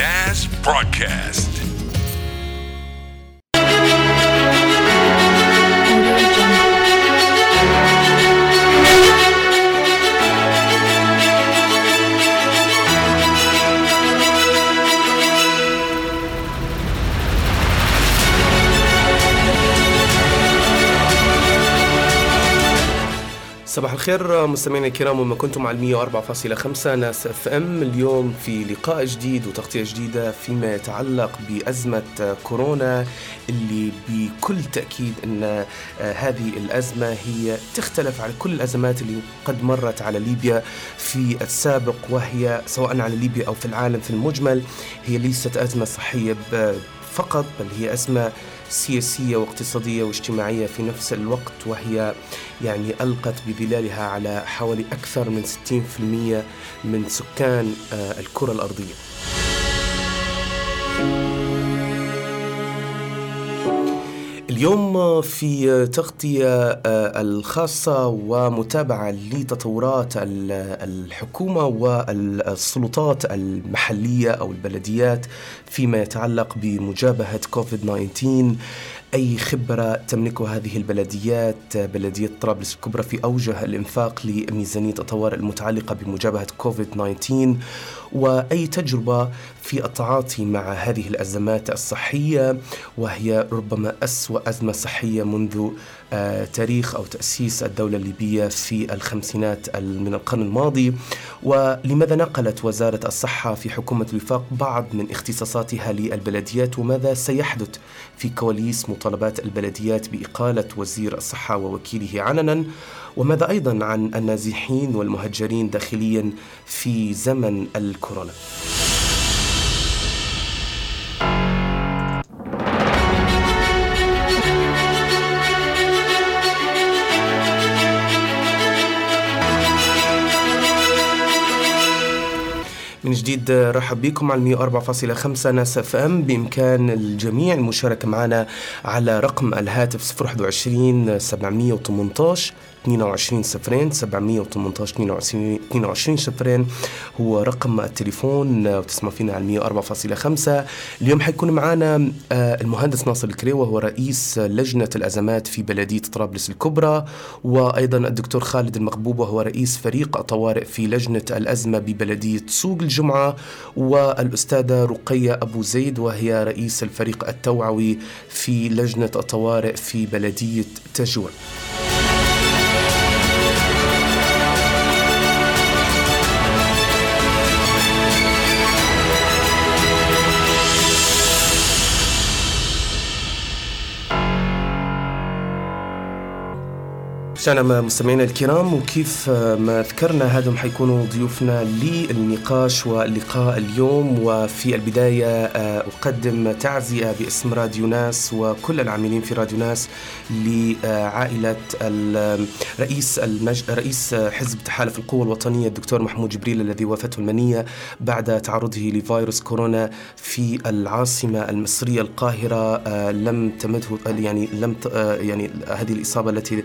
NAS broadcast. صباح الخير مستمعينا الكرام وما كنتم على 104.5 ناس إف إم. اليوم في لقاء جديد وتغطية جديدة فيما يتعلق بأزمة كورونا اللي بكل تأكيد إن آه، هذه الأزمة هي تختلف على كل الأزمات اللي قد مرت على ليبيا في السابق وهي سواء على ليبيا أو في العالم في المجمل هي ليست أزمة صحية فقط بل هي أزمة سياسية واقتصادية واجتماعية في نفس الوقت وهي يعني ألقت بظلالها على حوالي أكثر من 60% من سكان آه، الكرة الأرضية. اليوم في تغطية آه، الخاصة ومتابعة لتطورات ال- الحكومة والسلطات المحلية أو البلديات فيما يتعلق بمجابهة كوفيد 19 أي خبرة تملكها هذه البلديات بلدية طرابلس الكبرى في أوجه الإنفاق لميزانية الطوارئ المتعلقة بمجابهة كوفيد 19 وأي تجربة في التعاطي مع هذه الأزمات الصحية وهي ربما أسوأ أزمة صحية منذ تاريخ أو تأسيس الدولة الليبية في الخمسينات ال- من القرن الماضي. ولماذا نقلت وزارة الصحة في حكومة الوفاق بعض من اختصاصاتها للبلديات؟ وماذا سيحدث في كواليس مطالبات البلديات بإقالة وزير الصحة ووكيله علنا وماذا أيضا عن النازحين والمهجرين داخليا في زمن الكورونا؟ من جديد رحب بكم على 104.5 ناس أف أم. بإمكان الجميع المشاركة معنا على رقم الهاتف 021 718 22 صفرين 718 22 22 صفرين هو رقم التليفون آه، وتسمع فينا على 104.5 اليوم حيكون معنا آه، المهندس ناصر الكري وهو رئيس لجنة الأزمات في بلدية طرابلس الكبرى وأيضا الدكتور خالد المغبوب وهو رئيس فريق الطوارئ في لجنة الأزمة ببلدية سوق الجمعة. والأستاذة رقية أبو زيد وهي رئيس الفريق التوعوي في لجنة الطوارئ في بلدية تجوع. شأن مستمعينا الكرام وكيف ما ذكرنا هذم حيكونوا ضيوفنا للنقاش واللقاء اليوم. وفي البداية آه، أقدم تعزئة باسم راديو ناس وكل العاملين في راديو ناس لعائلة رئيس المج... رئيس حزب تحالف القوى الوطنية الدكتور محمود جبريل الذي وافته المنية بعد تعرضه لفيروس كورونا في العاصمة المصرية القاهرة. آه، لم تمده يعني لم ت- آه، يعني هذه الإصابة التي آه،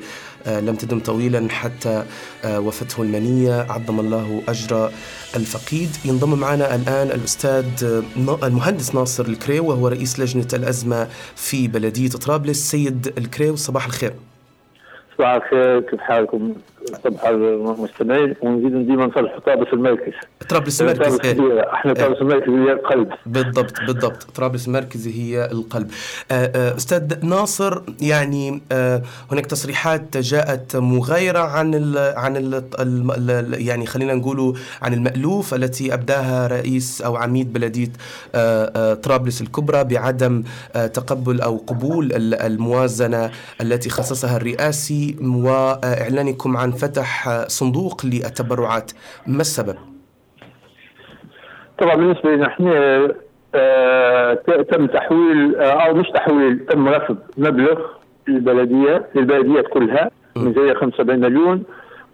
لم تدم طويلا حتى آه، وفته المنية. عظم الله أجر الفقيد. ينضم معنا الآن الأستاذ آه، المهندس ناصر الكريو وهو رئيس لجنة الأزمة في بلدية طرابلس. سيد الكريو صباح الخير. صباح الخير كيف حالكم؟ صباح المستمعين ونزيد ديما نصلح طابس المركز. طرابلس المركز إيه؟ إحنا طابس المركز هي القلب. بالضبط بالضبط. طرابلس المركزي هي القلب. آه، آه، أستاذ ناصر يعني آه، هناك تصريحات جاءت مغايرة عن ال عن ال ال ال يعني خلينا نقولوا عن المألوف التي أبداها رئيس أو عميد بلدية آه، طرابلس الكبرى بعدم تقبل أو قبول ال- الموازنة التي خصصها الرئاسي وإعلانكم عن فتح صندوق للتبرعات. ما السبب؟ طبعا بالنسبة لنا إحنا آه، تم تحويل آه، أو مش تحويل تم رفض مبلغ للبلدية للبلديات كلها ميزانية 75 مليون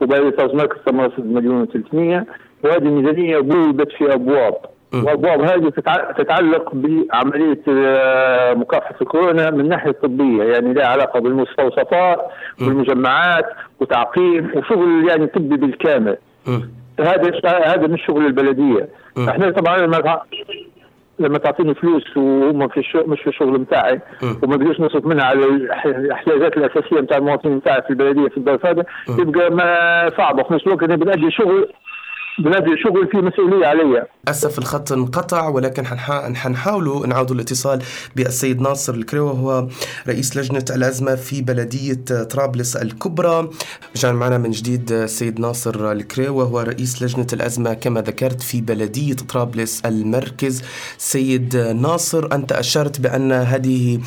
وبلدية مركز تم رفض مليون و300 وهذه الميزانية بوجدت في أبواب وابواب هذه تتع- تتعلق بعملية آه، مكافحة الكورونا من الناحيه الطبيه يعني لها علاقة بالمستوصفات والمجمعات وتعقيم وشغل يعني طبي بالكامل. هذا هذا مش شغل البلدية. إحنا طبعا لما لما تعطيني فلوس وهم في الشغل مش في الشغل بتاعي. وما بديش نصرف منها على الأحتياجات الأساسية بتاع المواطنين بتاعي في البلدية في الظرف هذا يبقى ما صعبه في نفس الوقت أنا بنأدي شغل بنأدي شغل فيه مسؤولية علي؟ للأسف الخط انقطع ولكن حنحا- حنحاولوا نعود الاتصال بالسيد ناصر الكريوة هو رئيس لجنة الأزمة في بلدية طرابلس الكبرى. رجعنا معنا من جديد السيد ناصر الكريوة هو رئيس لجنة الأزمة كما ذكرت في بلدية طرابلس المركز. سيد ناصر أنت أشرت بأن هذه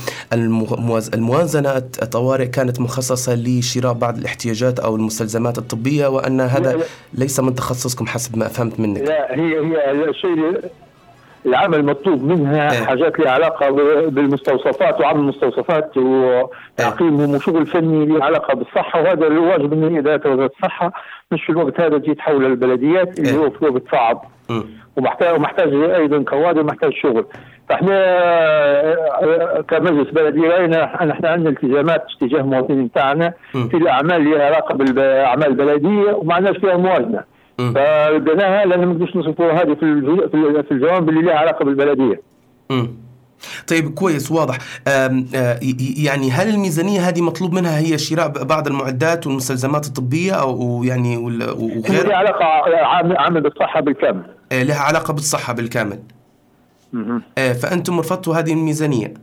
الموازنة الطوارئ كانت مخصصة لشراء بعض الاحتياجات أو المستلزمات الطبية وأن هذا. ليس من تخصصكم. حسب ما فهمت منك لا هي هي الشيء العمل مطلوب منها إيه. حاجات لها علاقة ب- بالمستوصفات وعمل المستوصفات وتعقيمهم وشغل فني له علاقة بالصحة وهذا الواجب من هي ذات وزارة الصحة مش في الوقت هذا تجي تحول للبلديات اللي إيه. هو في وقت صعب. ومحتاج ومحتاج أيضا كوادر محتاج شغل فإحنا كمجلس بلدي رأينا إحنا عندنا التزامات تجاه المواطنين بتاعنا مم. في الأعمال اللي لها علاقة بالاعمال البلديه وما عندناش فيها موازنه. فلقيناها لأن ما نقدرش نصرفوا هذه في في ال- في الجوانب اللي لها علاقة بالبلدية. مم. طيب كويس واضح. آم، آه، يعني هل الميزانية هذه مطلوب منها هي شراء بعض المعدات والمستلزمات الطبية أو يعني هي لها علاقة عامل عامل بالصحة بالكامل. آه، لها علاقة بالصحة بالكامل. آه، فأنتم رفضتوا هذه الميزانية.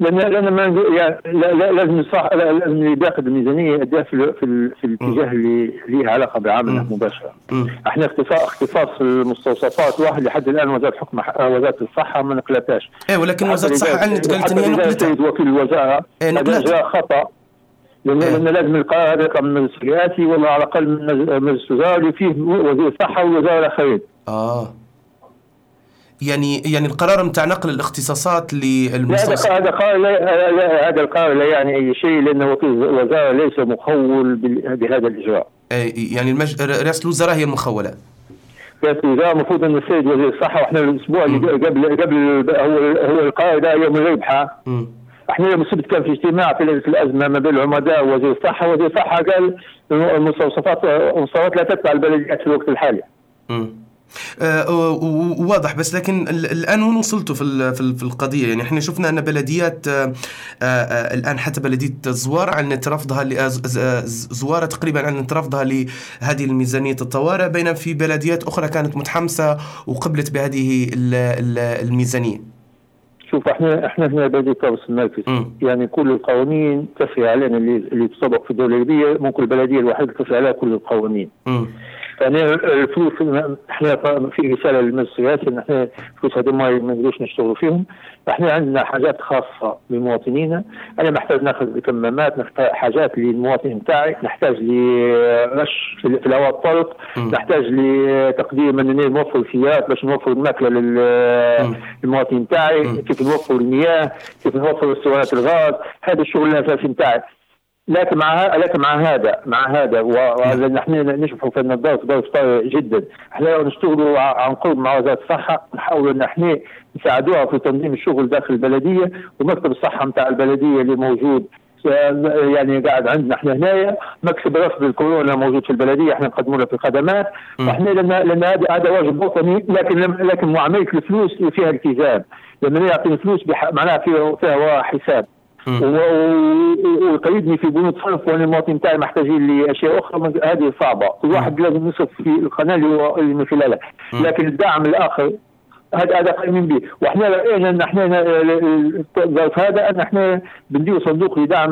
لأن لأن ما يعني لا- لا- لازم لا- لازم اللي بياخذ الميزانية يديها في في, ال- في الاتجاه اللي ليه علاقة بعمله مباشرة. إحنا اختصاص اختصاص المستوصفات واحد لحد الآن وزارة حكم وزارة الصحة ما نقلتهاش. إيه ولكن وزارة الصحة علنت قالت إذا نقلتها وكيل الوزارة هذا نقلتها. خطأ لأن إيه. لازم القرار هذا يطلع من المجلس الرئاسي ولا على الأقل من مجلس- مجلس اللي فيه وزير الصحه والوزاره الاخرين. آه يعني يعني القرار متاع نقل الاختصاصات لا هذا للمستوصف هذا قرار هذا القرار لا يعني أي شيء لأن الوزارة ليس مخول بهذا الإجراء. يعني المج... رئاسة الوزراء هي المخولة رئاسة الوزراء المفروض أن السيد وزير الصحة وإحنا الأسبوع اللي قبل قبل هو هو القرار ده يوم الربحة. إحنا يوم السبت كان في اجتماع في الأزمة ما بين العمداء ووزير الصحة وزير الصحة قال المستوصفات المستوصفات لا تتبع البلديات في الوقت الحالي. مم. آه، واضح بس لكن ال- الآن وين وصلتوا في في ال- في القضية يعني إحنا شفنا أن بلديات آه، آه، الآن حتى بلدية زوار اعلنت رفضها زواره تقريبا اعلنت رفضها لهذه الميزانية الطوارئ بينما في بلديات أخرى كانت متحمسة وقبلت بهذه ال- ال- الميزانية شوف إحنا إحنا هنا بلدية طابس المركز. يعني كل القوانين تفري علينا اللي اللي تطبق في الدولة الليبيه ممكن البلدية الوحيدة تفري عليها كل القوانين. مم. يعني الفلوس إحنا في رسالة للمجلس الرئاسي إن إحنا الفلوس هذه ما نقدروش نشتغلوا فيهم. إحنا عندنا حاجات خاصة بمواطنينا أنا محتاج ناخذ كمامات نحتاج حاجات للمواطن بتاعي. نحتاج لرش في الهواء الطلق. نحتاج لتقديم أن نوفر الثياب باش نوفر الماكلة. للمواطن بتاعي. كيف نوفر المياه كيف نوفر اسطوانات الغاز. هذا الشغل الاساسي بتاعي لكن مع لكن مع هذا مع هذا. ولان إحنا نشبحوا في النظافة ظرف طارئ جدا. إحنا نشتغلوا عن قرب مع وزارة الصحة نحاول إن إحنا نساعدوها في تنظيم الشغل داخل البلدية. ومكتب الصحة نتاع البلدية اللي موجود يعني قاعد عندنا إحنا هنايا. مكتب رفض الكورونا موجود في البلدية إحنا نقدموا له في الخدمات. فاحنا لأن لأن هذا هذا واجب وطني لكن لكن معاملة الفلوس فيها التزام. لما يعطيني فلوس معناها فيها فيها حساب. ويقيدني في بنود صرف وأنا المواطن بتاعي محتاجين لأشياء أخرى هذه صعبة، كل واحد لازم يصرف في القناة اللي هو اللي من خلالها، لكن الدعم الآخر هذا هذا قايمين به، وإحنا راينا ان إحنا الظرف هذا أن إحنا بندير صندوق لدعم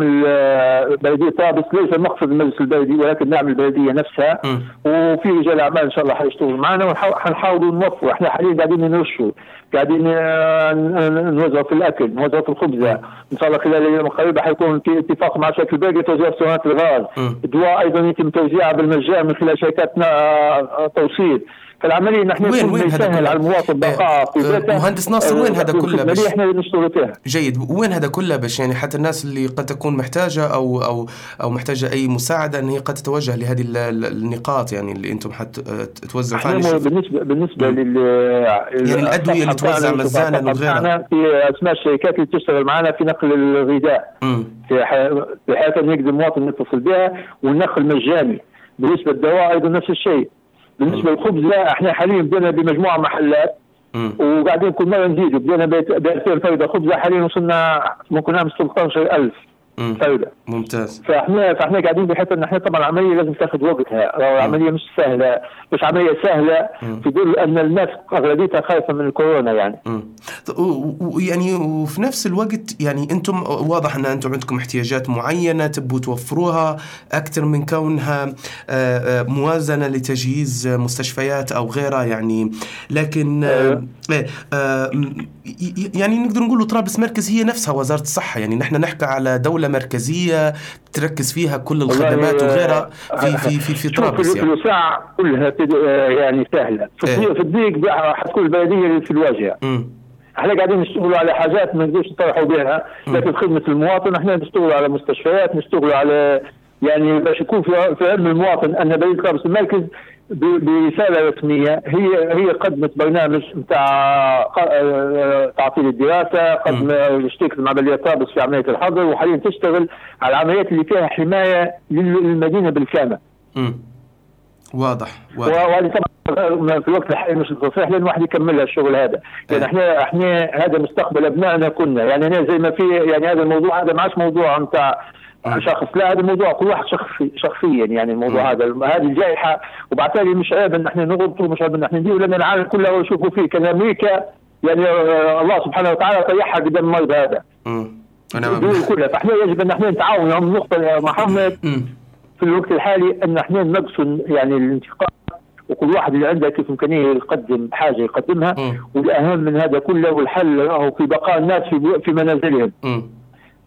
بلديه طابس ليس مقصد المجلس البلدي ولكن دعم البلدية نفسها. وفي رجال أعمال إن شاء الله حيشتغلوا معنا وحنحاولوا نوفر. إحنا حاليا قاعدين نرشوا قاعدين آه، ن- نوزعوا في الأكل نوزعوا في الخبزة. إن شاء الله خلال الأيام القريبه حيكون في اتفاق مع شركة البرقه توزيع اسطوانات الغاز. الدواء أيضا يتم توزيعها بالمجان من خلال شركات آه، توصيل. فالعمليه نحن وين- وين هذا كله؟ على المواطن آه، بقاء في آه، بيته. مهندس ناصر، وين هذا آه، كله باش- إحنا نشتغل فيها جيد. وين هذا كله باش؟ يعني حتى الناس اللي قد تكون محتاجة أو أو أو محتاجة أي مساعدة إن هي قد تتوجه لهذه ال- ال- النقاط يعني اللي أنتم حت توزعوا فيها. بالنسبة بالنسبة لل يعني الأدوية اللي توزع مجانا وغيرها. في أسماء الشركات اللي تشتغل معنا في نقل الغذاء. في ح- في حيث أن يقدر المواطن يتصل بها والنقل مجاني. بالنسبة للدواء أيضا نفس الشيء. بالنسبة للخبز لا إحنا حاليا بدنا بمجموعة محلات. وقاعدين كل مرة نزيدوا بدينا ب 2000 فرده خبزه حاليا وصلنا ممكن نعمل 16000 فرده ممتاز. فاحنا فاحنا قاعدين بحيث إن إحنا طبعا العملية لازم تاخذ وقتها. العملية مش سهلة مش عملية سهلة في ظل أن الناس أغلبيتها خايفة من الكورونا يعني. ويعني وفي نفس الوقت يعني أنتم واضح أن أنتم عندكم احتياجات معينة تبوا توفروها أكثر من كونها آه، آه، موازنة لتجهيز مستشفيات أو غيرها يعني. لكن يعني نقدر نقول طرابلس مركز هي نفسها وزارة الصحة. يعني نحن نحكي على دولة مركزية تركز فيها كل الخدمات وغيرها في آه، في في, في شوف طرابلس في يعني. الوساع كلها آه، يعني سهلة. في إيه. الضيق في الضيق حتكون البلدية اللي في الواجهه. إحنا قاعدين نشتغلوا على حاجات ما نقدرش نطرحوا بها لكن خدمة المواطن إحنا نشتغلوا على مستشفيات نشتغلوا على يعني باش يكون في في علم المواطن أن بلدية طرابلس المركز برسالة رسمية هي هي قدمت برنامج نتاع تعطيل الدراسة قدم اشتركت مع بلديه طرابلس في عملية الحظر وحاليا تشتغل على العمليات اللي فيها حماية لل- للمدينة بالكامل. واضح واضح. وهذه طبعا في الوقت الحالي مش صحيح لأن واحد يكمل الشغل هذا. يعني إحنا إحنا هذا مستقبل أبنائنا كنا. يعني أنا زي ما في يعني هذا الموضوع هذا ما عادش موضوع نتاع شخص. لا هذا موضوع كل واحد شخصي شخصيا يعني الموضوع هذا. هذه الجائحة وبالتالي مش عيب إن إحنا نغلطوا مش عيب إن إحنا ندير لأن العالم كله يشوفوا فيه كان أمريكا يعني آه، الله سبحانه وتعالى طيحها قدام المرض هذا. أنا الدول كلها فإحنا يجب إن إحنا نتعاون. هم نقطة يا محمد. في الوقت الحالي إن إحنا نقصد يعني الانتقام. وكل واحد اللي عنده كيف إمكانية يقدم حاجة يقدمها. والأهم من هذا كله والحل راهو في بقاء الناس في في منازلهم.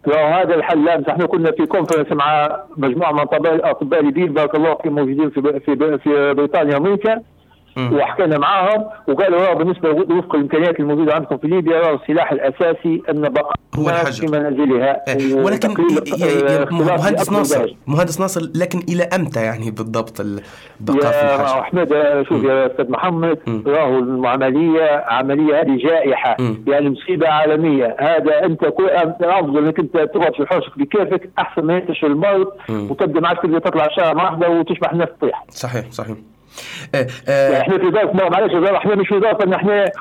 مم. راهو هذا الحل لا إحنا كنا في كونفرنس مع مجموعة من اطباء أطباء ليبيين بارك الله فيهم موجودين في في في بريطانيا وامريكا. وحكينا معاهم وقالوا راهو بالنسبة وفق الإمكانيات الموجودة عندكم في ليبيا راهو السلاح الأساسي أن بقاء هو الحجر. في منازلها إيه، ولكن يا- يا- يا مهندس ناصر. مهندس ناصر لكن إلى أمتى يعني بالضبط البقاء في يا الحجر؟ أحمد شوف يا أستاذ محمد. راهو العملية عملية هذه جائحة مم. يعني مصيبة عالمية هذا أنت أفضل إنك أنت تقعد في حوشك بكيفك أحسن ما ينتشر المرض مم. وتبدأ معك تطلع الشارع واحدة وتشبح الناس تطيح صحيح صحيح إحنا في ظرف ما- معلش يا زلمة، إحنا مش في ان إحنا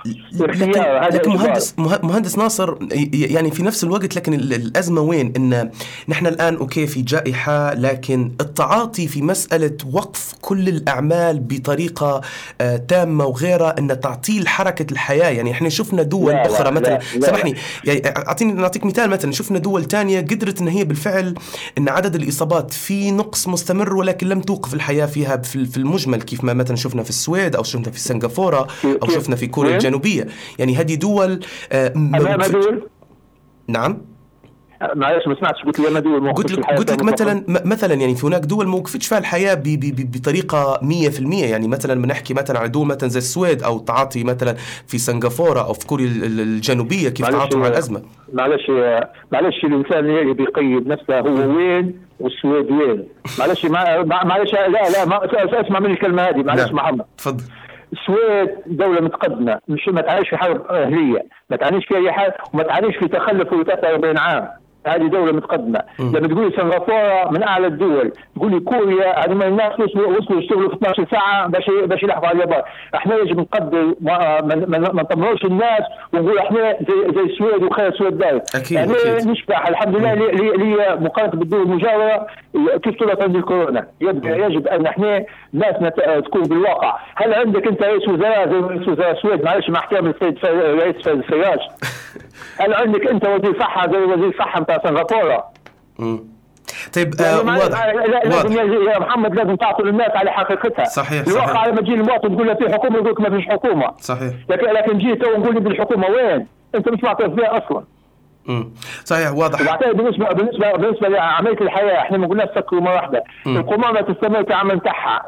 لكن. مهندس مه- مهندس ناصر يعني في نفس الوقت لكن ال- الأزمة وين إن نحن الآن أوكي في جائحة لكن التعاطي في مسألة وقف كل الأعمال بطريقة آه، تامة وغيرها إن تعطيل حركة الحياة يعني إحنا شفنا دول لا، لا، أخرى مثلا لا، لا. سامحني يعني أعطيني نعطيك مثال مثلا شفنا دول تانية قدرت إن هي بالفعل إن عدد الإصابات في نقص مستمر ولكن لم توقف الحياة فيها في في المجمل كيف ما مثلا شفنا في السويد أو شفنا في سنغافورة أو كيف؟ شفنا في كوريا وين؟ الجنوبية يعني هذه دول آه، نعم معلش ما سمعتش قلت لي يا دول ما قلت لك قلت لك. مثلا مثلا يعني في هناك دول ما وقفتش فيها الحياة ب- ب- ب- بطريقة 100% يعني مثلا بنحكي مثلا على دول مثلا زي السويد أو تعاطي مثلا في سنغافورة أو في كوريا ال- ال- الجنوبية كيف تعاطوا مع الأزمة. معلش معلش الإنسان اللي بيقيد نفسه هو وين والسويد وين؟ معلش ما معلش لا لا ما اسمع مني الكلمة هذه معلش نعم. محمد. تفضل. السويد دولة متقدمة مش ما تعانيش في حرب أهلية ما تعانيش في أي حاجة وما تعانيش في تخلف في 43 عام. هذه دولة متقدمة. لما تقولي سنغافورة من أعلى الدول تقولي كوريا هذه الناس وصلوا وصلوا يشتغلوا في 12 ساعة باش باش يلحقوا على اليابان. إحنا يجب نقدر ما نطمروش الناس ونقول إحنا زي زي السويد وخير السويد داير. أكيد، يعني أكيد. نشبع. الحمد لله لي, لي, لي مقارنة بالدول المجاورة كيف طلعت عند الكورونا يجب, يجب أن إحنا الناس تكون بالواقع. هل عندك أنت رئيس وزراء زي رئيس وزراء السويد معلش مع احترام السيد رئيس الفراج هل عندك أنت وزير صحة زي وزير صحة بتاع سنغافورة. طيب آه يعني ما- واضح لا- لازم واضح يا- محمد لازم تعطوا للناس على حقيقتها صحيح، الواقع صحيح. لما تجي المواطن تقول له في حكومة يقول لك ما فيش حكومة صحيح لكن لكن جيت تو نقول لي بالحكومة وين؟ أنت مش معترف بها أصلا مم. صحيح واضح. وبعدين بالنسبة بالنسبة بالنسبة لعمليه الحياة إحنا ما قلناش سكروا مرة واحدة. القمامه تستمر في العمل بتاعها.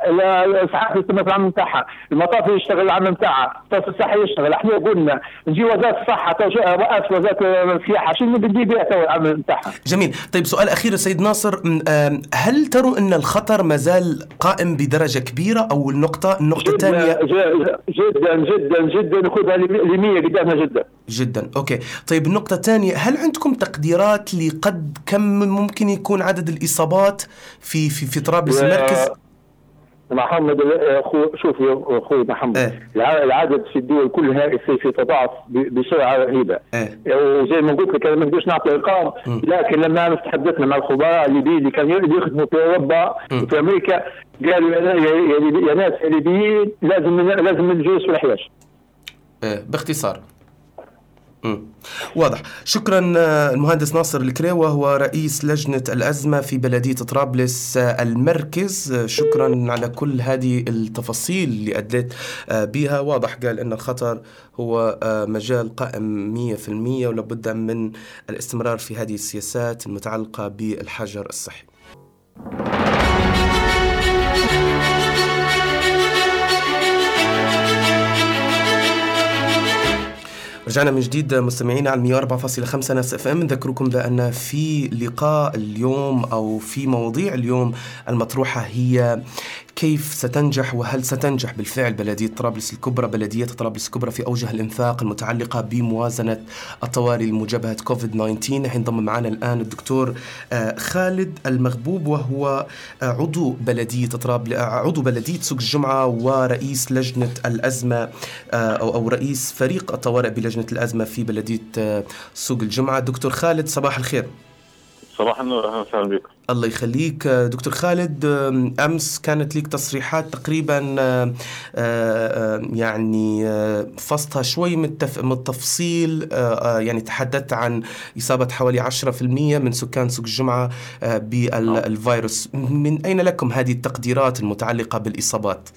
الإسعاف تستمر في العمل بتاعها. المطافي يشتغل العمل بتاعها. الصرف الصحي يشتغل. إحنا قلنا نجي وزارة الصحة وقف وزارة السياحة. شنو بنجيب بها تو العمل بتاعها؟ جميل. طيب سؤال أخير سيد ناصر. هل تروا أن الخطر ما زال قائم أو النقطة النقطة جدا الثانية ج- جدا جدا جدا. ناخذها ل 100 قدامنا جدا. جدا. أوكي. طيب النقطة الثانية هل عندكم تقديرات لقد كم ممكن يكون عدد الإصابات في في في طرابلس المركز؟ محمد أخو شوف يا أخوي محمد. الع- العدد في الدول كلها يصير يتضاعف ب- بسرعة رهيبة. إيه. وزي ما قلت لك أنا ما نقدرش نعطي ارقام لكن لما تحدثنا مع الخبراء الليبيين اللي كانوا يخدموا في أوروبا وفي أمريكا قالوا يا, ناس يا ليبيين لازم لازم الجلوس في الحياش إيه، باختصار. واضح. شكرا آه، المهندس ناصر الكريوة هو رئيس لجنة الأزمة في بلدية طرابلس آه، المركز. آه، شكرا على كل هذه التفاصيل اللي أدلت بها. واضح قال أن الخطر هو مجال قائم 100% ولابد من الاستمرار في هذه السياسات المتعلقة بالحجر الصحي. رجعنا من جديد مستمعينا على 104.5 ناس إف إم. نذكركم بأن في لقاء اليوم أو في مواضيع اليوم المطروحة هي كيف ستنجح وهل ستنجح بالفعل بلدية طرابلس الكبرى؟ بلدية طرابلس الكبرى في أوجه الإنفاق المتعلقة بموازنة الطوارئ لمجابهة كوفيد 19 ينضم معنا الآن الدكتور آه، خالد المغبوب وهو آه، عضو بلدية طرابلس عضو بلدية سوق الجمعة ورئيس لجنة الأزمة آه، أو رئيس فريق الطوارئ بلجنة الأزمة في بلدية آه، سوق الجمعة. دكتور خالد صباح الخير. صباح النور أهلا وسهلا بكم. الله يخليك. آه، دكتور خالد أمس كانت لك تصريحات تقريبا آه، آه، يعني فصلها شوي من التف- من التفصيل يعني تحدثت عن إصابة حوالي 10% من سكان سوق الجمعة بالفيروس. من أين لكم هذه التقديرات المتعلقة بالإصابات؟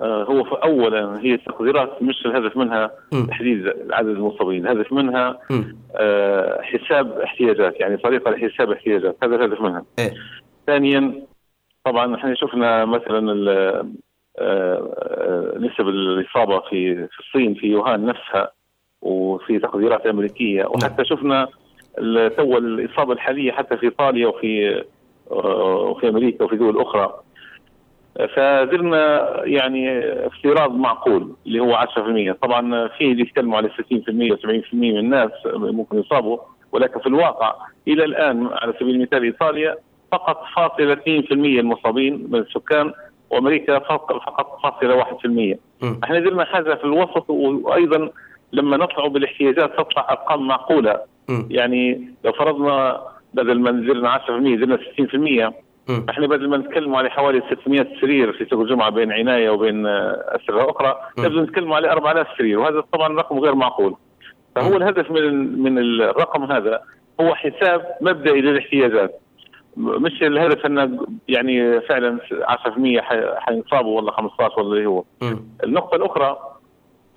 هو في اولا هي التقديرات مش الهدف منها. تحديد عدد المصابين الهدف منها. آه، حساب احتياجات يعني طريقة لحساب احتياجات هذا الهدف منها إيه ثانيا طبعا إحنا شفنا مثلا آه، آه، نسب الإصابة في في الصين في يوهان نفسها وفي تقديرات أمريكية وحتى شفنا تو الإصابة الحالية حتى في إيطاليا وفي آه، وفي أمريكا وفي دول أخرى فدرنا يعني افتراض معقول اللي هو 10% طبعا في اللي يتكلموا على 60% و70% من الناس ممكن يصابوا ولكن في الواقع إلى الآن على سبيل المثال إيطاليا فقط فاصلة 2% المصابين من السكان وأمريكا فقط فاصلة 1% مم. إحنا درنا حاجة في الوسط وأيضا لما نطلع بالاحتياجات تطلع أرقام معقولة مم. يعني لو فرضنا بدل ما نزلنا 10% نزلنا 60% إحنا بدل ما نتكلم على حوالي 600 سرير في سوق الجمعة بين عناية وبين آه، أسرة أخرى م. نبدا نتكلم على 4000 سرير وهذا طبعا رقم غير معقول فهو م. الهدف من من الرقم هذا هو حساب مبدئي للاحتياجات مش الهدف أن يعني فعلا 10% ح- حينصابوا ولا 15 ولا اللي هو. النقطة الأخرى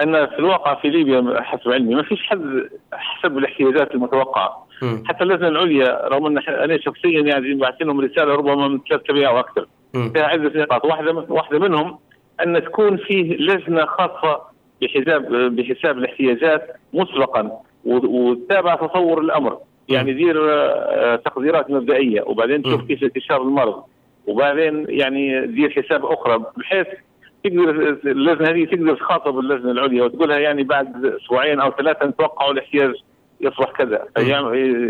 أن في الواقع في ليبيا حسب علمي ما فيش حد حسب الاحتياجات المتوقعة مم. حتى اللجنه العليا رغم إن أنا شخصيا يعني بعثت لهم رسالة ربما من ثلاث اسابيع وأكثر مم. فيها عدة نقاط واحدة واحدة منهم أن تكون فيه لجنة خاصة بحساب بحساب الاحتياجات مسبقا وتتابع تطور الأمر يعني دير آه، تقديرات مبدئية وبعدين تشوف م. كيف انتشار المرض وبعدين يعني دير حساب أخرى بحيث تقدر اللجنة هذه تقدر تخاطب اللجنة العليا وتقولها يعني بعد أسبوعين أو ثلاثة نتوقعوا الاحتياج يصبح كذا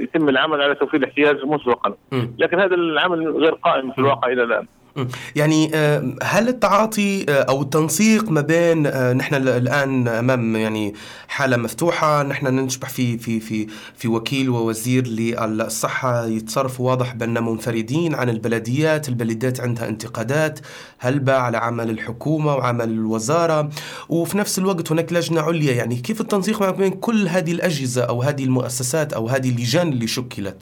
يتم العمل على توفير الاحتياج مسبقا. لكن هذا العمل غير قائم في الواقع إلى الآن. يعني آه، هل التعاطي آه، أو التنسيق ما بين آه، نحن ال- الآن أمام يعني حالة مفتوحة نحن نشبح في في في في وكيل ووزير للصحة يتصرفوا واضح بان منفردين عن البلديات، البلديات عندها انتقادات هلبة على عمل الحكومة وعمل الوزارة وفي نفس الوقت هناك لجنة عليا يعني كيف التنسيق ما بين كل هذه الأجهزة أو هذه المؤسسات أو هذه اللجان اللي شكلت؟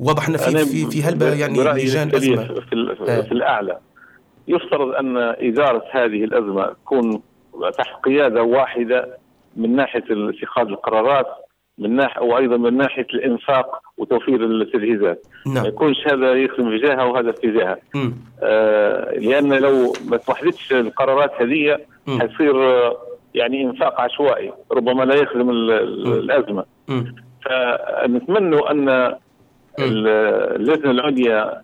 واضح ان في في في هلبة يعني لجان أزمة في, آه. في الأعلى يفترض أن اداره هذه الأزمة تكون تحت قياده واحدة من ناحية اتخاذ القرارات من ناحيه وأيضا من ناحية الإنفاق وتوفير التجهيزات ما نعم يكونش هذا يخدم في جهه وهذا في جهه. آه لأن لو ما توحدتش القرارات هذه. حيصير آه، يعني إنفاق عشوائي ربما لا يخدم. الأزمة. فنتمنى أن اللجنة العليا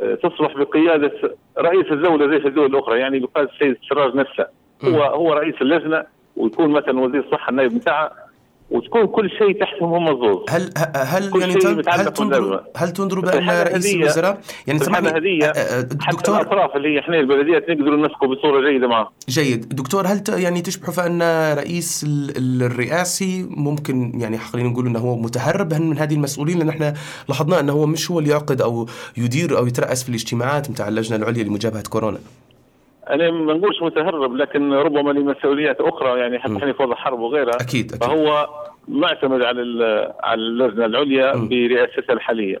آه، تصبح بقيادة رئيس الدولة زي في الدول الأخرى يعني بقيادة السيد سراج نفسه. هو هو رئيس اللجنة ويكون مثلا وزير الصحة النائب بتاعه وتكون كل شيء تحتهم هم الزوز هل هل يعني هل بالدولة. هل تنظروا في بان رئيس الوزراء يعني سامحني هذه آه، آه، حتى دكتور الأطراف اللي إحنا البلديات نقدروا نسقوا بصورة جيدة معه جيد. دكتور هل ت- يعني تشبه فان رئيس ال- ال- الرئاسي ممكن يعني خلينا نقول إنه هو متهرب؟ من هذه المسؤولين؟ لأن إحنا لاحظنا إنه هو مش هو اللي يعقد أو يدير أو يترأس في الاجتماعات متاع اللجنه العليا لمجابهة كورونا. أنا ما نقولش متهرب لكن ربما لمسؤوليات أخرى يعني حتى في وضع حرب وغيرها. أكيد أكيد. فهو معتمد على على اللجنة العليا مم. برئاستها الحالية.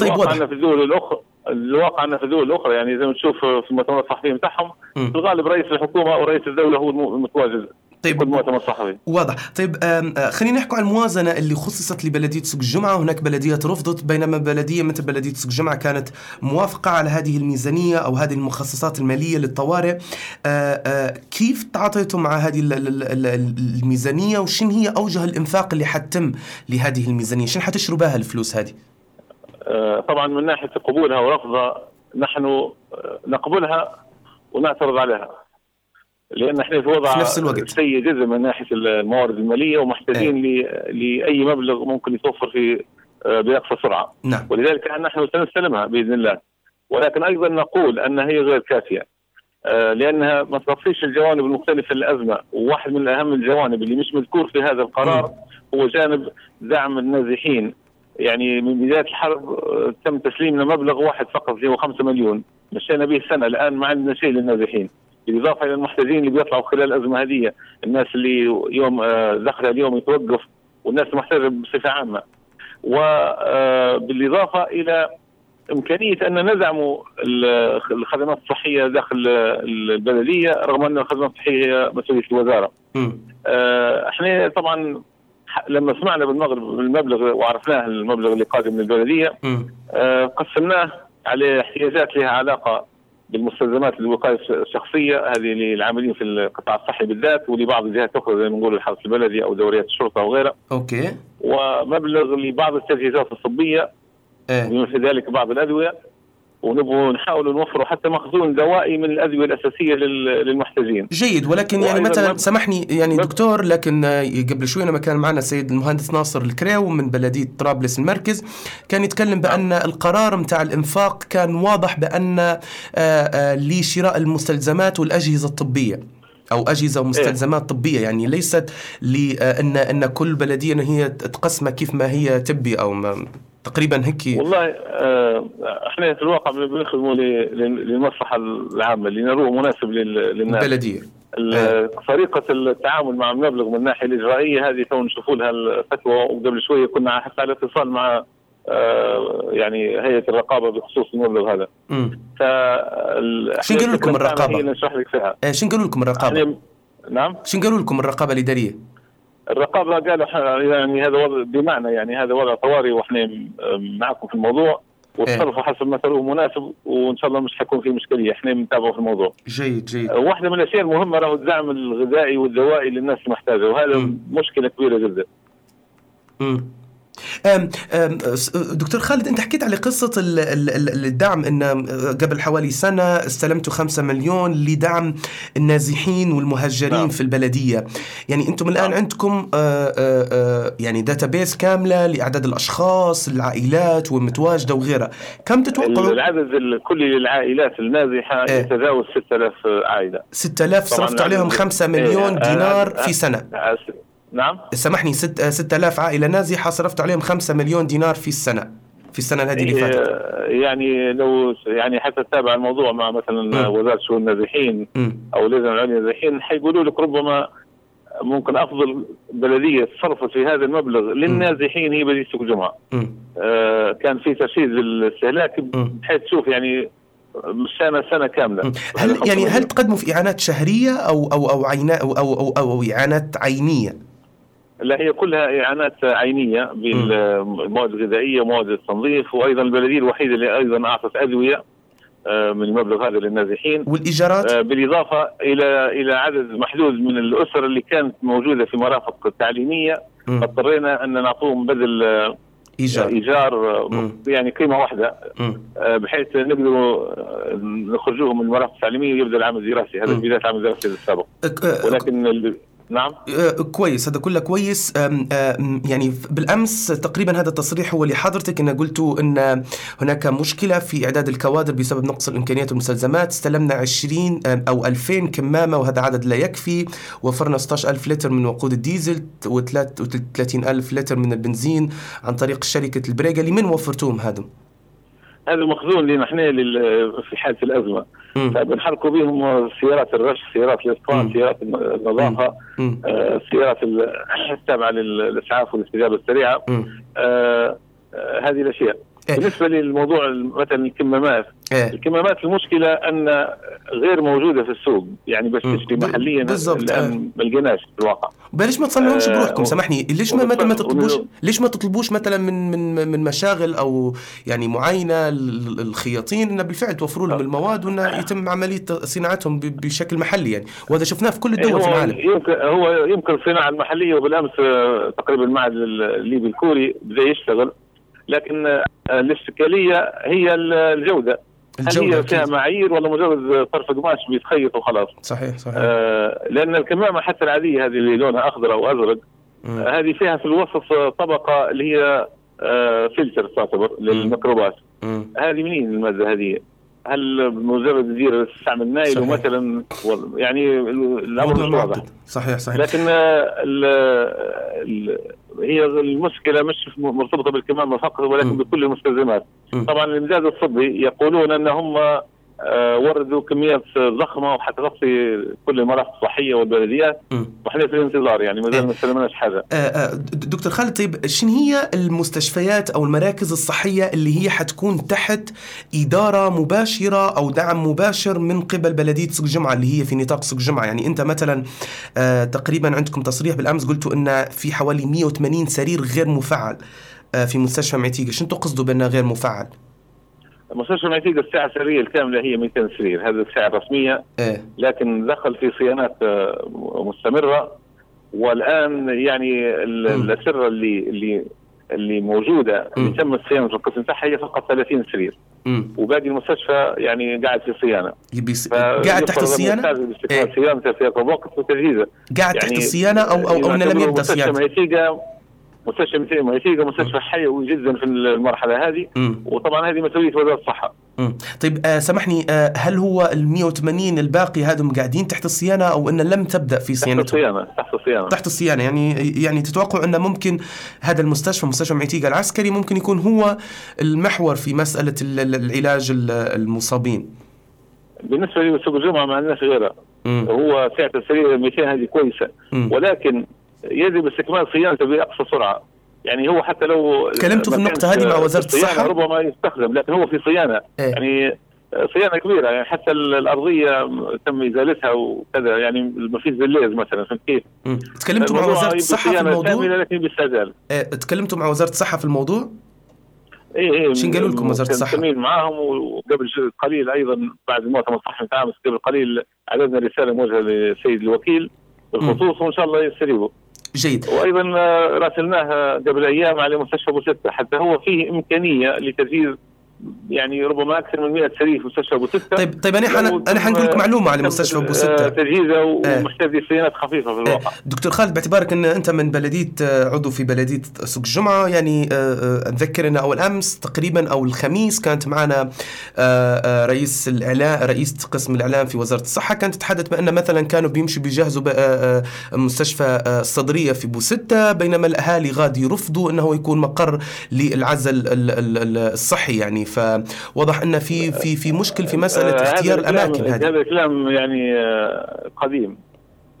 طيب واضح. الدول الأخرى الواقع الدول الأخرى يعني زي ما تشوف في المؤتمرات الصحفيه بتاعهم. في الغالب رئيس الحكومة ورئيس الدولة هو الم- المتواجد. طيب. في المؤتمر الصحفي واضح. طيب آه، خلينا نحكي عن الموازنة اللي خصصت لبلدية سوق الجمعة. هناك بلديات رفضت بينما بلدية مثل بلدية سوق الجمعة كانت موافقة على هذه الميزانية أو هذه المخصصات المالية للطوارئ. آه، آه، كيف تعاطيتم مع هذه ال- ال- ال- الميزانية؟ وشن هي أوجه الإنفاق اللي حتم لهذه الميزانية؟ شن حتشروا بها الفلوس هذه؟ طبعا من ناحية قبولها ورفضها نحن نقبلها ونعترض عليها. لأن إحنا في وضع في نفس الوقت. سيء جدا من ناحية الموارد المالية ومحتاجين ل- لأي مبلغ ممكن يتوفر في آه، بأقصى سرعة. نعم. ولذلك نحن سنستلمها بإذن الله. ولكن أيضا نقول أن هي غير كافية. آه، لأنها ما تغطيش الجوانب المختلفة للازمه وواحد من أهم الجوانب اللي مش مذكور في هذا القرار هو جانب دعم النازحين. يعني من بداية الحرب آه، تم تسليمنا مبلغ واحد فقط اللي هو 5 مليون. مشينا به السنة. الآن ما عندنا شيء للنازحين. بالاضافه إلى المحتاجين اللي بيطلعوا خلال الأزمة هذه الناس اللي يوم آه، دخلها اليوم يتوقف والناس المحتاجه بصفة عامة وبالاضافه إلى إمكانية أن ندعم ال- الخدمات الصحية داخل البلدية رغم أن الخدمات الصحية هي مسؤولية الوزارة. آه، إحنا طبعا لما سمعنا بالمغرب المبلغ وعرفناه المبلغ اللي قادم من البلديه. آه، قسمناه على احتياجات لها علاقة بالمستلزمات الوقايه الشخصية هذه للعاملين في القطاع الصحي بالذات ولبعض الجهات الاخرى زي ما نقول الحرس البلدي أو دوريات الشرطة وغيرها أوكي. ومبلغ لبعض التجهيزات الطبية إيه. بما في ذلك بعض الأدوية. ونبغوا نحاول نوفروا حتى مخزون دوائي من الأدوية الأساسية لل- للمحتاجين. جيد ولكن يعني مثلا سامحني يعني دكتور لكن آه، قبل شوي لما كان معنا السيد المهندس ناصر الكريو من بلدية طرابلس المركز كان يتكلم بأن القرار متاع الإنفاق كان واضح بأن آه، آه، لشراء المستلزمات والأجهزة الطبية أو أجهزة ومستلزمات طبية يعني ليست لأن إن كل بلدية هي تقسمها كيف ما هي تبي أو ما تقريبا هيك والله آه، إحنا في الواقع بنخدموا للمصلحة العامة اللي نروه مناسب لل- للناس. بلديه ال- طريقة التعامل مع المبلغ من الناحية الإجرائية هذه تو نشوفوا لها الفتوى وقبل شوية كنا حتى على اتصال مع آه، يعني هيئة الرقابة بخصوص المبلغ هذا. امم شو قالوا لكم؟ هي نشرح لك فيها. آه، شنو قالوا لكم الرقابة؟ نعم شنو قالوا لكم الرقابة الاداريه؟ الرقابة قالوا يعني هذا وضع بمعنى يعني هذا وضع طوارئ وإحنا معكم في الموضوع وتصرفوا حسب ما تروه مناسب وإن شاء الله مش حيكون في مشكلة إحنا بنتابعوا في الموضوع. جيد جيد واحدة من الأشياء المهمة له الدعم الغذائي والدوائي للناس المحتاجه وهذا. مشكلة كبيرة جدا. أم أم س- دكتور خالد أنت حكيت على قصة ال- ال- ال- الدعم إن قبل حوالي سنة استلمتوا خمسة مليون لدعم النازحين والمهجرين نعم. في البلدية يعني أنتم الآن نعم. عندكم آه، آه، آه، يعني داتابيس كاملة لأعداد الأشخاص العائلات والمتواجدة وغيرها كم تتوقعوا العدد الكلي للعائلات النازحة إيه. يتجاوز 6000 عائلة. 6000 طبعاً صرفتوا عليهم العدد- 5 إيه، مليون آه، دينار آه، في سنة آه، نعم سامحني 6000 عائلة نازحه صرفتوا عليهم 5 مليون دينار في السنة في السنة هذه اللي فاتت إيه، يعني لو يعني حتى تتابع الموضوع مع مثلا مم. وزارة شؤون النازحين. أو اللجنه العليا للنازحين حيقولوا لك ربما ممكن أفضل بلدية صرفت في هذا المبلغ للنازحين هي بلديه سوق. آه كان في ترشيد للاستهلاك. بحيث تشوف يعني سنة سنة كاملة. هل يعني. هل تقدموا في إعانات شهرية أو أو أو عينا أو أو أو, أو إعانات عينية؟ لا هي كلها إعانات عينية بالمواد الغذائية ومواد التنظيف وأيضا البلدية الوحيدة اللي أيضا أعطت أدوية آه، من المبلغ هذا للنازحين والإيجارات؟ آه، بالإضافة إلى إلى عدد محدود من الأسر اللي كانت موجودة في مرافق تعليميه مم. اضطرينا أن نعطوهم بدل آه، إيجار إيجار مم. يعني قيمة واحدة بحيث نقدروا نخرجوهم من المرافق التعليمية ويبدأ العام الدراسي هذا. بداية العام الدراسي السابق ولكن نعم. آه، كويس هذا كله كويس. يعني بالأمس تقريبا هذا التصريح هو لحضرتك إن قلتوا إن هناك مشكلة في إعداد الكوادر بسبب نقص الإمكانيات والمستلزمات. استلمنا 20 آم، أو 2000 كمامة وهذا عدد لا يكفي. وفرنا 16000 لتر من وقود الديزل و33000 لتر من البنزين عن طريق شركة البريغا لمن وفرتوهم هذا؟ هذا مخزون لنا إحنا في حالة الأزمة. فبنحركوا بهم سيارات الرش سيارات الاسقاط. سيارات النظافة. آه، السيارات ال- التابعة للإسعاف والإستجابة السريعة. آه، آه، هذه الأشياء إيه. بالنسبة للموضوع مثلا الكمامات إيه. الكمامات المشكلة أن غير موجودة في السوق يعني بس. تشتري محليا بالضبط، الآن ما لقيناش في الواقع. بلاش ما تصنعوش آه، بروحكم سامحني. ليش ما ما تطلبوش ليش ما تطلبوش مثلا من من من مشاغل أو يعني معاينة ال- الخياطين؟ إنه بالفعل توفروا لهم المواد وإنه يتم عملية صناعتهم بشكل محلي يعني. وهذا شفناه في كل الدول في هو العالم. يمكن هو يمكن الصناعه المحلية وبالأمس آه، تقريبا المعهد الليبي الكوري بدأ يشتغل. لكن الاشكاليه هي ال- الجودة هل الجودة هي فيها. معايير ولا مجرد طرف قماش بيتخيط وخلاص صحيح صحيح آه لأن الكمامة حتى العادية هذه اللي لونها أخضر أو أزرق. آه هذه فيها في آه، طبقة اللي هي آه فلتر تعتبر للميكروبات. هذه منين المادة هذه؟ هل مجرد تدير تستعمل نايل صحيح. مثلا وال- يعني الأمر مش واضح صحيح صحيح لكن آه، هي المشكلة مش مرتبطة بالكمامه فقط ولكن مم. بكل المستلزمات. طبعا الامداد الطبي يقولون ان هم وردوا كميات ضخمة وحتى تغطي كل المرافق الصحية والبلديات مم. وإحنا في الانتظار يعني ما إيه. زال ما استلمناش حاجة. آه، آه، دكتور خالد طيب شنو هي المستشفيات أو المراكز الصحية اللي هي حتكون تحت إدارة مباشرة أو دعم مباشر من قبل بلدية سوق جمعة اللي هي في نطاق سوق جمعة؟ يعني أنت مثلا آه، تقريبا عندكم تصريح بالأمس قلتوا إن في حوالي 180 سرير غير مفعل آه، في مستشفى معتيقة. شنو تقصدوا بأنه غير مفعل؟ مستشفى معتيقة الساعة السريه الكاملة هي 200 سرير. هذه الساعة الرسمية. إيه. لكن دخل في صيانات آه، مستمرة. والآن يعني ال- مم. الاسره اللي اللي اللي موجودة اللي. تم الصيانة في القسم تاعها هي فقط 30 سرير. وباقي المستشفى يعني قاعد في صيانة. يبي قاعد تحت باستكمال إيه. صيانته في وتجهيزه. قاعد تحت يعني الصيانة أو أو, أو انه لم يعتبروا يبدا مستشفى معتيقة مستشفى معتيقة مستشفى حيوي جدا في المرحلة هذه مم. وطبعا هذه مسؤولية وزارة الصحة مم. طيب آه سامحني آه هل هو ال 180 الباقي هذم قاعدين تحت الصيانة أو إن لم تبدأ في تحت صيانتهم؟ الصيانة تحت الصيانة تحت الصيانة يعني يعني تتوقع إن ممكن هذا المستشفى مستشفى معتيقه العسكري ممكن يكون هو المحور في مسألة ال- ال- العلاج ال- المصابين. بالنسبة لي سوق الجمعة ما عندناش غيرها مم. هو سعه السرير 200 هذه كويسة مم. ولكن يجب استكمال صيانته بأقصى سرعة يعني هو حتى لو تكلمتوا في كانش هذه مع الصيانة الصحة؟ ربما يستخدم لكن هو في صيانة إيه. يعني صيانة كبيرة يعني حتى ال- الأرضية تم إزالتها وكذا يعني ما فيش زليز مثلا فهمت كيف؟ تكلمتوا مع وزارة الصحة في الموضوع؟ لكن باستعجال آه تكلمتوا مع وزارة الصحة في الموضوع؟ اي اي شن قالوا لكم وزارة كان الصحة؟ مستمرين معاهم وقبل قليل أيضا بعد المؤتمر الصحفي بتاع امس قبل قليل أعددنا رسالة موجهة للسيد الوكيل بالخصوص وإن شاء الله يستجيبوا جيد. وأيضا آه، راسلناها قبل أيام على مستشفى أبو ستة حتى هو فيه إمكانية لتجهيز يعني ربما أكثر من 100 سرير في مستشفى أبو ستة. طيب طيب أنا أنا حنقول لك معلومة على مستشفى أبو آه، سته تجهيزه إيه. ومحتاج صيانات خفيفة في الواقع. دكتور خالد باعتبارك إن أنت من بلدية آه، عضو في بلدية سوق الجمعة يعني آه، آه، أتذكر إن أول أمس تقريبا أو الخميس كانت معنا آه، آه، رئيس الاعلام رئيس قسم الإعلام في وزارة الصحة. كانت تتحدث بأن مثلا كانوا بيمشوا بيجهزوا آه، آه، مستشفى آه، الصدرية في بوسته بينما الأهالي غاد يرفضوا إنه يكون مقر للعزل ال- ال- ال- الصحي يعني. فواضح أن في في في مشكل في مسألة آه، اختيار الأماكن هذه هذا الكلام يعني آه، قديم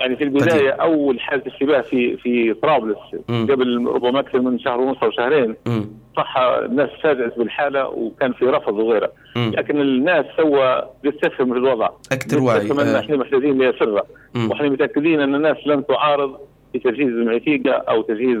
يعني في البداية أول حاله اشتباه في في طرابلس مم. قبل ربما أكثر من شهر ونص أو شهرين. صح الناس فاجأت بالحالة وكان في رفض وغيره. لكن الناس سوى بتستفهم في الوضع أكثر وعي، آه. إحنا محتاجين لسره. وإحنا متأكدين أن الناس لن تعارض في تجهيز المعتيقه أو تجهيز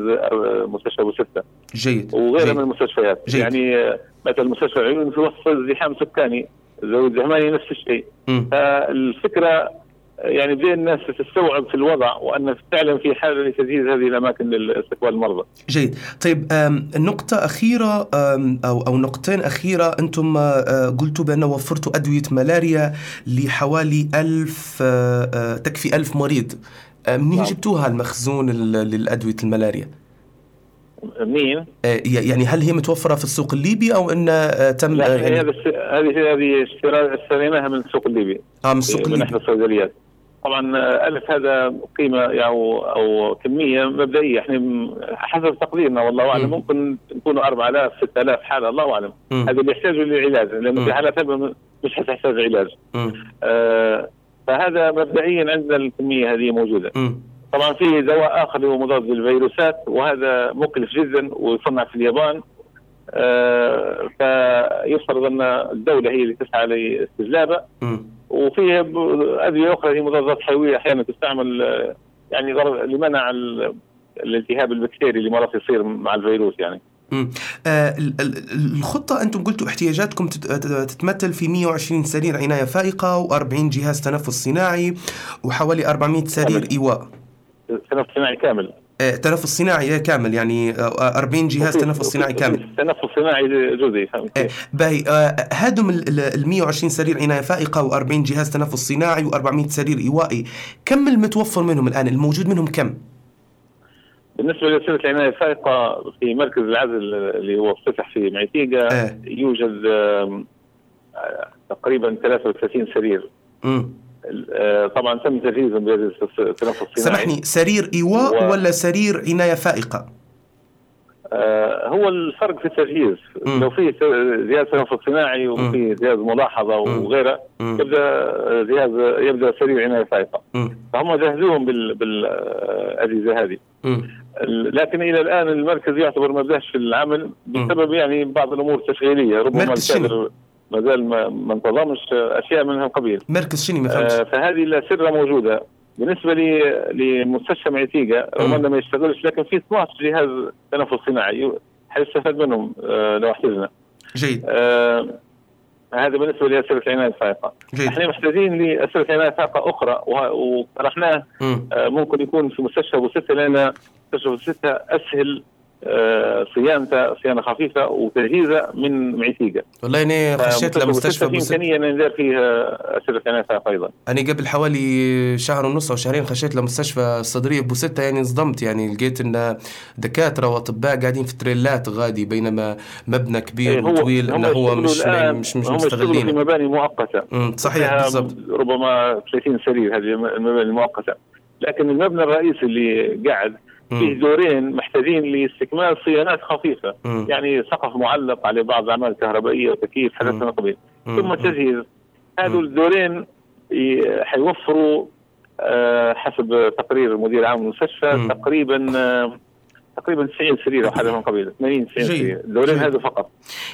مستشفى أبو ستة جيد وغيرها جيد. من المستشفيات جيد. يعني مثلا مستشفى العيون في وسط ازدحام سكاني زود الزهماني نفس الشيء. فالفكرة يعني بدأ الناس تستوعب في الوضع وأن فعلا في حاجة لتجهيز هذه الأماكن لاستقبال المرضى. جيد طيب نقطة أخيرة أو أو نقطتين أخيرة أنتم آه، قلتوا بأن وفرتوا أدوية ملاريا لحوالي ألف آه، آه، تكفي ألف مريض منين نعم. جبتوها المخزون ال- للأدوية الملاريا؟ مين؟ آه، يعني هل هي متوفرة في السوق الليبي أو إن آه، تم لا آه، هذه يعني هذه هذه اشتريناها من السوق الليبي آه من السوق من احدى الليبي الصيدليات طبعا آه، ألف هذا قيمة يعني أو, أو كمية مبدئية إحنا حسب تقديرنا والله أعلم مم. ممكن يكونوا 4000 6000 حالة الله أعلم. هذا اللي يحتاجوا للعلاج لأن. في حالات مش حتحتاج علاج. آه فهذا مبدئيا عندنا الكمية هذه موجودة مم. طبعا في دواء آخر هو مضاد للفيروسات وهذا مكلف جدا ويصنع في اليابان آه فيفترض أن الدولة هي اللي تسعى لاستجلابه مم. وفي ب- أدوية أخرى هي مضادات حيوية أحيانا تستعمل آه، يعني لمنع ال- الالتهاب البكتيري اللي مرات يصير مع الفيروس يعني. آه، ال- ال- الخطة أنتم قلتوا احتياجاتكم تت- تتمثل في 120 سرير عناية فائقة و40 جهاز تنفس صناعي وحوالي 400 سرير. إيواء. تنفس صناعي كامل. آه، تنفس صناعي كامل. يعني آه، 40 جهاز تنفس صناعي كامل. تنفس صناعي جزئي. آه،؟ باهي. آه، هادم ال ال- 120 سرير عناية فائقة و40 جهاز تنفس صناعي و400 سرير إيوائي. كم المتوفر منهم الآن؟ الموجود منهم كم؟ بالنسبة لسلسله العناية الفائقه في مركز العزل اللي هو افتتح في معيتيقا آه. يوجد تقريبا 33 سرير. آه، طبعا تم تجهيزهم بهذا التنفس الصناعي سامحني سرير إيواء و- ولا سرير عناية فائقة؟ آه، هو الفرق في التجهيز. لو في جهاز تنفس صناعي وفي جهاز ملاحظة. وغيره. يبدأ جهاز يبدأ سرير عناية فائقة. فهم جهزوهم بال بالأجهزة هذه لكن إلى الآن المركز يعتبر ما بداش في العمل بسبب يعني بعض الأمور التشغيلية. ربما؟ الكادر ما زال ما انتظمش أشياء من هالقبيل مركز شنو ما فهمتش؟ آه، فهذه الاسره موجودة. بالنسبة لي لمستشفى معيتيقا رغم. انه ما يشتغلش لكن في 12 جهاز تنفس صناعي حيستفاد منهم آه، لو احتجنا. جيد. آه، هذا بالنسبة لاسئله العنايه الفائقه إحنا محتاجين لأسئلة عنايه فائقه أخرى وطرحناه. آه، ممكن يكون في مستشفى أبو ستة لأن مستشفى أبو ستة أسهل صيانته صيانه خفيفة وتجهيزة من معيتيقا والله اني خشيت فمستشفى أبو لمستشفى في إمكانية أن ندير فيه آه، اسئله عنايه فائقه أيضا. أنا قبل حوالي شهر ونص أو شهرين خشيت لمستشفى الصدريه أبو ستة يعني انصدمت يعني لقيت إن دكاترة وأطباء قاعدين في تريلات غادي بينما مبنى كبير هو- وطويل إنه هو مش مش مش يشتغلوا في مستغلين مباني مؤقتة. صحيح بالضبط. ربما 30 سرير هذه المباني المؤقتة. لكن المبنى الرئيسي اللي قاعد أمم، دورين محتاجين لاستكمال صيانات خفيفة. أمم، يعني سقف معلق عليه بعض الاعمال الكهربائيه وتكييف حاجات مم. من ثم تجهيز. هذول الدورين حيوفروا آه، حسب تقرير مدير عام المستشفى مم. تقريبا آه، تقريبا 90 سرير أو حاجة من القبيل 80 90 جيد. سرير الدورين. هذا فقط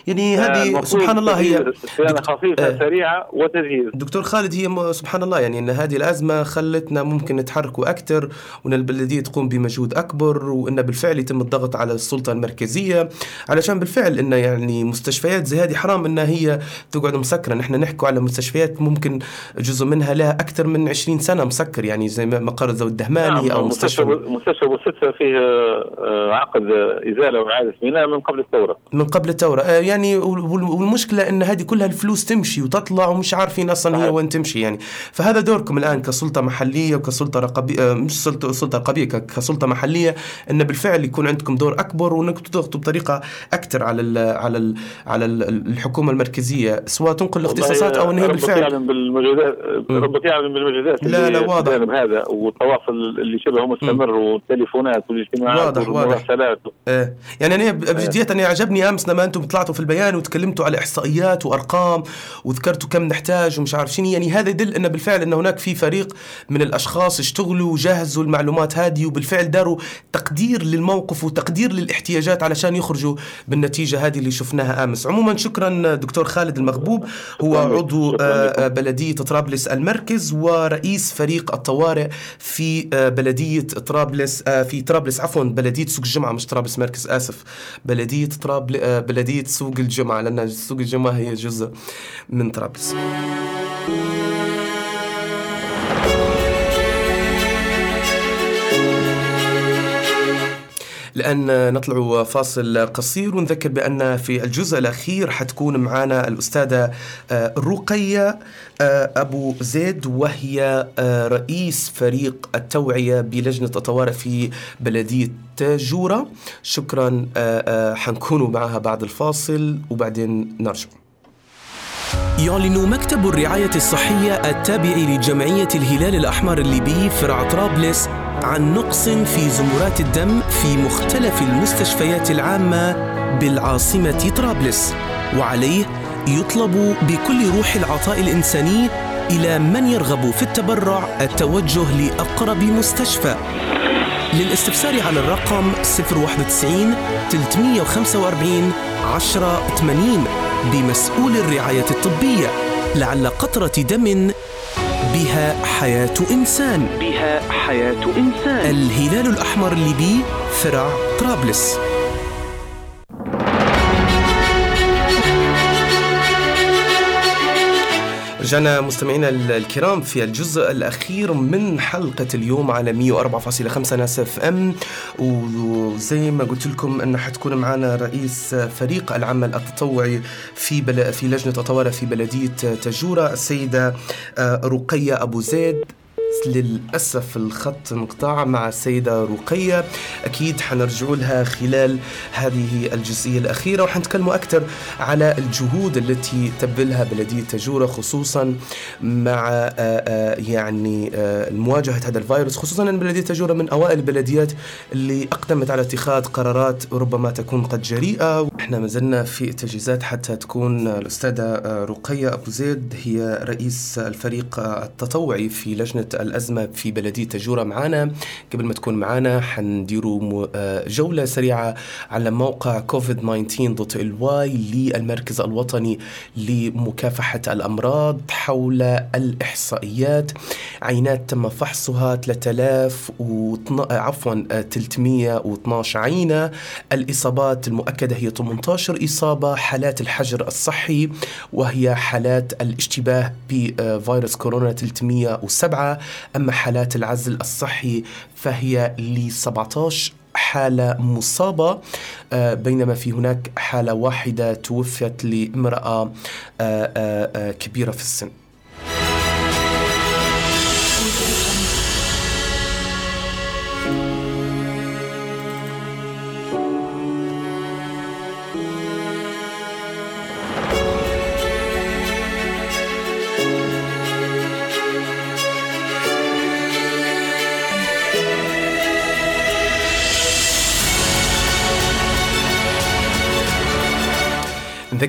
يعني هذه المفروض سبحان الله هي صيانه خفيفة آه. سريعة وتجهيز دكتور خالد هي سبحان الله يعني إن هذه الأزمة خلتنا ممكن نتحركوا أكثر وإن البلدية تقوم بمجهود أكبر وإن بالفعل يتم الضغط على السلطة المركزية علشان بالفعل إن يعني مستشفيات زي هذه حرام إنها هي تقعد مسكرة نحن نحكوا على مستشفيات ممكن جزء منها لها أكثر من 20 سنة مسكر يعني زي مقر ذوي الدهماني أو مستشفى مستشفى مستشفى سته فيه آه، عقد إزالة وإعادة بناء من قبل الثورة من قبل الثورة آه، يعني وال- والمشكلة أن هذه كلها الفلوس تمشي وتطلع ومش عارفين أصلا هي. وين تمشي يعني فهذا دوركم الآن كسلطة محلية وكسلطة رقابية آه، مش سلطة سلطة رقابية ك- كسلطة محلية أن بالفعل يكون عندكم دور أكبر وأنكم تضغطوا بطريقة أكثر على ال على ال على ال الحكومة المركزية سواء تنقل الاختصاصات أو أن هي ربك بالفعل يعلم بالمجهودات. ربك يعلم بالمجهودات لا، لا، واضح. هذا والتواصل اللي شبه مستمر والتليفونات والاجتماعات واضح، واضح. آه، يعني أنا ب- بجدية أنا عجبني أمس لما أنتم طلعتوا في البيان وتكلمتوا على إحصائيات وأرقام وذكرتوا كم نحتاج ومش عارف شنو يعني هذا يدل ان بالفعل إن هناك في فريق من الأشخاص اشتغلوا وجهزوا المعلومات هذه وبالفعل داروا تقدير للموقف وتقدير للاحتياجات علشان يخرجوا بالنتيجة هذه اللي شفناها أمس عموما شكرا دكتور خالد المغبوب هو. عضو آه،. آه، بلدية طرابلس المركز ورئيس فريق الطوارئ في آه، بلدية طرابلس في طرابلس عفوا بلدية سوق الجمعة مش طرابلس مركز آسف. بلدية طرابل آه، بلدية سوق الجمعة لأن سوق الجمعة هي جزء من طرابلس. لأن نطلع فاصل قصير. ونذكر بأن في الجزء الأخير حتكون معنا الأستاذة آه، رقية آه، أبو زيد وهي آه، رئيس فريق التوعية بلجنة الطوارئ في بلدية جورة شكرا حنكونوا معها بعد الفاصل وبعدين نرجع. يعلن مكتب الرعاية الصحية التابع لجمعية الهلال الأحمر الليبي فرع طرابلس عن نقص في زمرات الدم في مختلف المستشفيات العامة بالعاصمة طرابلس. وعليه يطلب بكل روح العطاء الإنساني إلى من يرغب في التبرع التوجه لأقرب مستشفى. للاستفسار على الرقم 091 345 10 80 بمسؤول الرعاية الطبية. لعل قطرة دم بها حياة إنسان. بها حياة إنسان. الهلال الأحمر الليبي فرع طرابلس. رجعنا مستمعينا الكرام في الجزء الأخير من حلقة اليوم على 104.5 ناس اف أم. وزي ما قلت لكم أن حتكون معنا رئيس فريق العمل التطوعي في بل... في لجنة الطوارئ في بلدية تجورة السيدة آه، رقية أبو زيد. للأسف الخط انقطع مع السيدة رقية. أكيد حنرجع لها خلال هذه الجزئية الأخيرة وحنتكلموا أكثر على الجهود التي تبذلها بلدية تجورة خصوصا مع آه، آه، يعني آه، مواجهة هذا الفيروس خصوصا أن بلدية تجورة من أوائل البلديات اللي أقدمت على اتخاذ قرارات ربما تكون قد جريئة. إحنا ما زلنا في التجهيزات حتى تكون الأستاذة رقية أبو زيد هي رئيس الفريق التطوعي في لجنة الأزمة في بلدية تجورة معنا قبل ما تكون معنا حنديروا آه، جولة سريعة على موقع كوفيد 19 دوت الواي للمركز الوطني لمكافحة الأمراض حول الإحصائيات. عينات تم فحصها 3000 عفوا 312 عينة. الإصابات المؤكدة هي 18 إصابة. حالات الحجر الصحي وهي حالات الاشتباه بفيروس كورونا 307 أما حالات العزل الصحي فهي ل 17 حالة مصابة آه، بينما في هناك حالة واحدة توفيت لامرأة آه، آه، كبيرة في السن.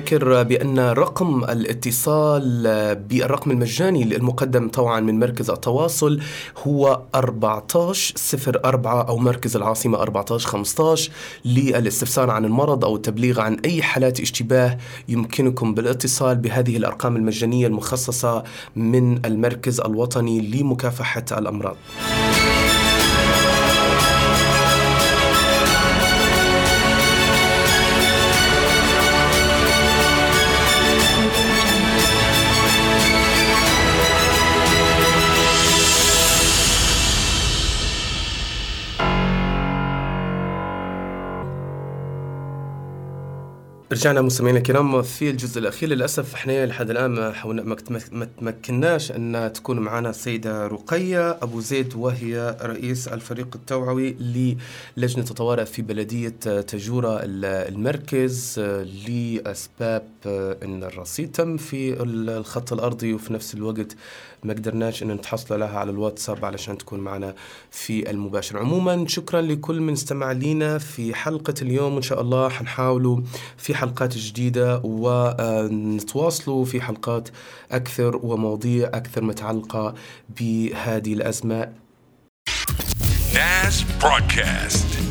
نذكر بأن رقم الاتصال بالرقم المجاني المقدم طبعا من مركز التواصل هو 1404 أو مركز العاصمة 1415 للاستفسار عن المرض أو التبليغ عن أي حالات اشتباه يمكنكم بالاتصال بهذه الأرقام المجانية المخصصة من المركز الوطني لمكافحة الأمراض. رجعنا مستمعينا الكرام في الجزء الأخير. للأسف إحنا لحد الآن ما تمكناش أن تكون معنا السيدة رقية أبو زيد وهي رئيس الفريق التوعوي للجنة الطوارئ في بلدية تجوره المركز لأسباب إن الرصيد تم في الخط الأرضي وفي نفس الوقت ما قدرناش ان نتحصل لها على الواتساب علشان تكون معنا في المباشر. عموما شكرا لكل من استمع لنا في حلقة اليوم وإن شاء الله حنحاولوا في حلقات جديدة ونتواصلوا في حلقات أكثر ومواضيع أكثر متعلقة بهذه الأزمة. ناس برودكاست.